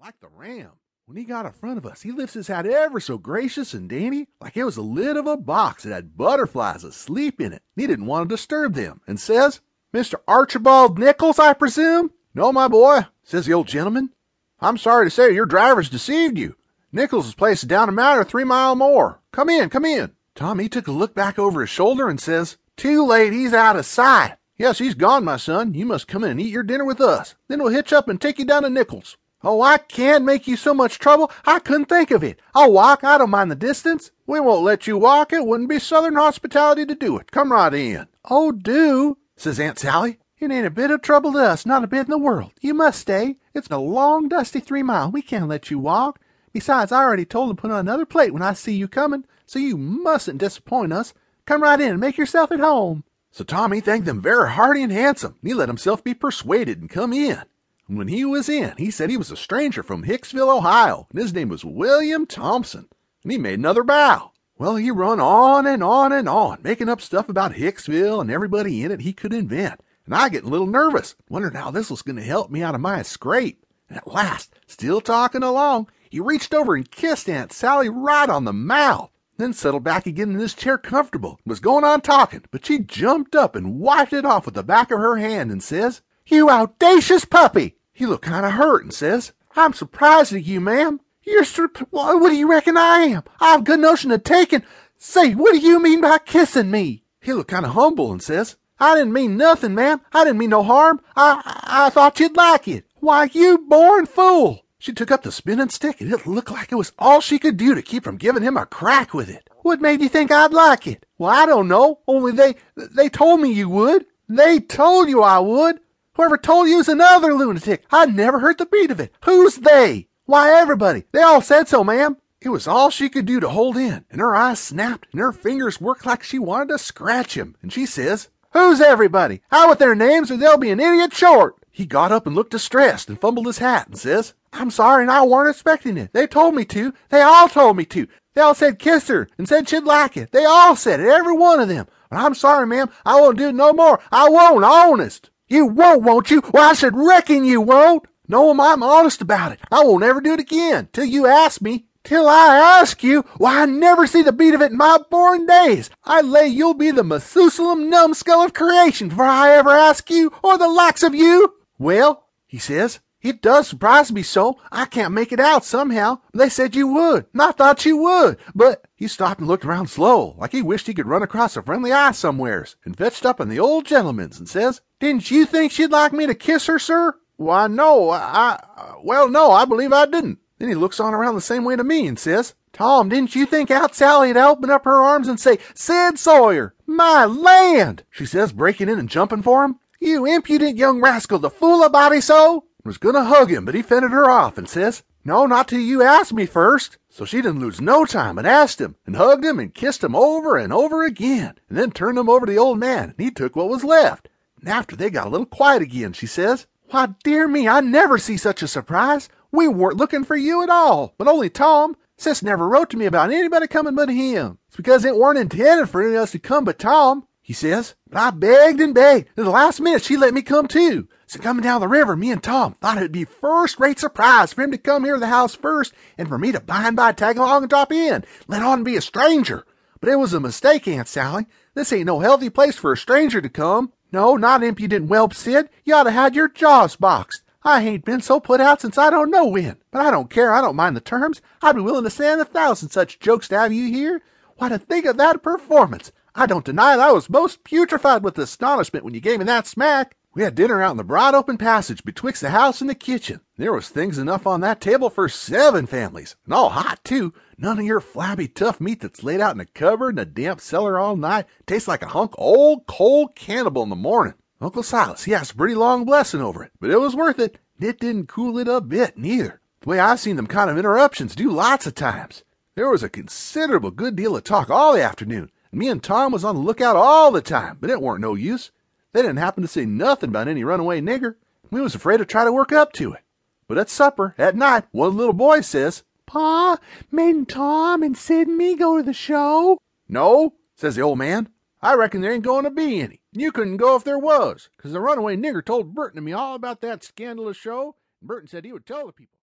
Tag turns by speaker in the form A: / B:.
A: like the ram. When he got in front of us, he lifts his hat ever so gracious and dainty, like it was the lid of a box that had butterflies asleep in it. He didn't want to disturb them, and says, Mr. Archibald Nichols, I presume? No, my boy, says the old gentleman. I'm sorry to say your driver's deceived you. Nichols' is down a matter three mile more. Come in, come in. Tommy took a look back over his shoulder and says, Too late, he's out of sight. Yes, he's gone, my son. You must come in and eat your dinner with us. Then we'll hitch up and take you down to Nichols. Oh, I can't make you so much trouble. I couldn't think of it. I'll walk. I don't mind the distance. We won't let you walk. It wouldn't be Southern hospitality to do it. Come right in. Oh, do, says Aunt Sally. It ain't a bit of trouble to us, not a bit in the world. You must stay. It's a long, dusty three mile. We can't let you walk. Besides, I already told him to put on another plate when I see you coming, so you mustn't disappoint us. Come right in and make yourself at home. So Tommy thanked them very hearty and handsome, and he let himself be persuaded and come in. When he was in, he said he was a stranger from Hicksville, Ohio, and his name was William Thompson. And he made another bow. Well, he run on and on and on, making up stuff about Hicksville and everybody in it he could invent. And I get a little nervous, wondering how this was going to help me out of my scrape. And at last, still talking along, he reached over and kissed Aunt Sally right on the mouth, then settled back again in his chair comfortable, and was going on talking, but she jumped up and wiped it off with the back of her hand and says, You audacious puppy! He looked kind of hurt and says, I'm surprised at you, ma'am. You're sur- what do you reckon I am? I've good notion of taking. Say, what do you mean by kissing me? He looked kind of humble and says, I didn't mean nothing, ma'am. I didn't mean no harm. I, I thought you'd like it. Why, you born fool. She took up the spinning stick and it looked like it was all she could do to keep from giving him a crack with it. What made you think I'd like it? Well, I don't know. Only they, they told me you would. They told you I would. Whoever told you is another lunatic. I never heard the beat of it. Who's they? Why, everybody. They all said so, ma'am. It was all she could do to hold in, and her eyes snapped, and her fingers worked like she wanted to scratch him. And she says, Who's everybody? Out with their names, or they'll be an idiot short. He got up and looked distressed and fumbled his hat and says, I'm sorry, and I weren't expecting it. They told me to. They all told me to. They all said kiss her and said she'd like it. They all said it, every one of them. But I'm sorry, ma'am. I won't do it no more. I won't, honest. You won't, won't you? Well, I should reckon you won't. No, I'm honest about it. I won't ever do it again till you ask me. Till I ask you, why I never see the beat of it in my born days. I lay you'll be the Methuselah numbskull of creation before I ever ask you or the likes of you. Well, he says, it does surprise me so. I can't make it out somehow. They said you would, and I thought you would. But he stopped and looked around slow, like he wished he could run across a friendly eye somewheres, and fetched up on the old gentleman's and says, Didn't you think she'd like me to kiss her, sir? Why, no, I, well, no, I believe I didn't. Then he looks on around the same way to me and says, Tom, didn't you think Aunt Sally'd open up her arms and say, Sid Sawyer, my land? She says, breaking in and jumping for him. You impudent young rascal to fool a body so! Was gonna hug him, but he fended her off and says, No, not till you ask me first. So she didn't lose no time, but asked him, and hugged him, and kissed him over and over again, and then turned him over to the old man, and he took what was left. And after they got a little quiet again, she says, Why, dear me, I never see such a surprise. We weren't looking for you at all, but only Tom. Sis never wrote to me about anybody coming but him. It's because it weren't intended for any of us to come but Tom he says. But I begged and begged. At the last minute, she let me come too. So coming down the river, me and Tom thought it'd be first rate surprise for him to come here to the house first and for me to by and by tag along and drop in, let on be a stranger. But it was a mistake, Aunt Sally. This ain't no healthy place for a stranger to come. No, not impudent whelp, Sid. You ought to had your jaws boxed. I ain't been so put out since I don't know when. But I don't care. I don't mind the terms. I'd be willing to stand a thousand such jokes to have you here. Why, to think of that performance. I don't deny that I was most putrefied with astonishment when you gave me that smack. We had dinner out in the broad open passage betwixt the house and the kitchen. There was things enough on that table for seven families, and all hot too. None of your flabby tough meat that's laid out in a cupboard in a damp cellar all night tastes like a hunk old cold cannibal in the morning. Uncle Silas, he asked a pretty long blessing over it, but it was worth it. It didn't cool it a bit, neither. The way I've seen them kind of interruptions do lots of times. There was a considerable good deal of talk all the afternoon, me and Tom was on the lookout all the time, but it weren't no use. They didn't happen to say nothing about any runaway nigger. We was afraid to try to work up to it. But at supper, at night, one little boy says, Pa, mayn't Tom and Sid and me go to the show? No, says the old man. I reckon there ain't going to be any. You couldn't go if there was, 'cause the runaway nigger told Burton and me all about that scandalous show, and Burton said he would tell the people.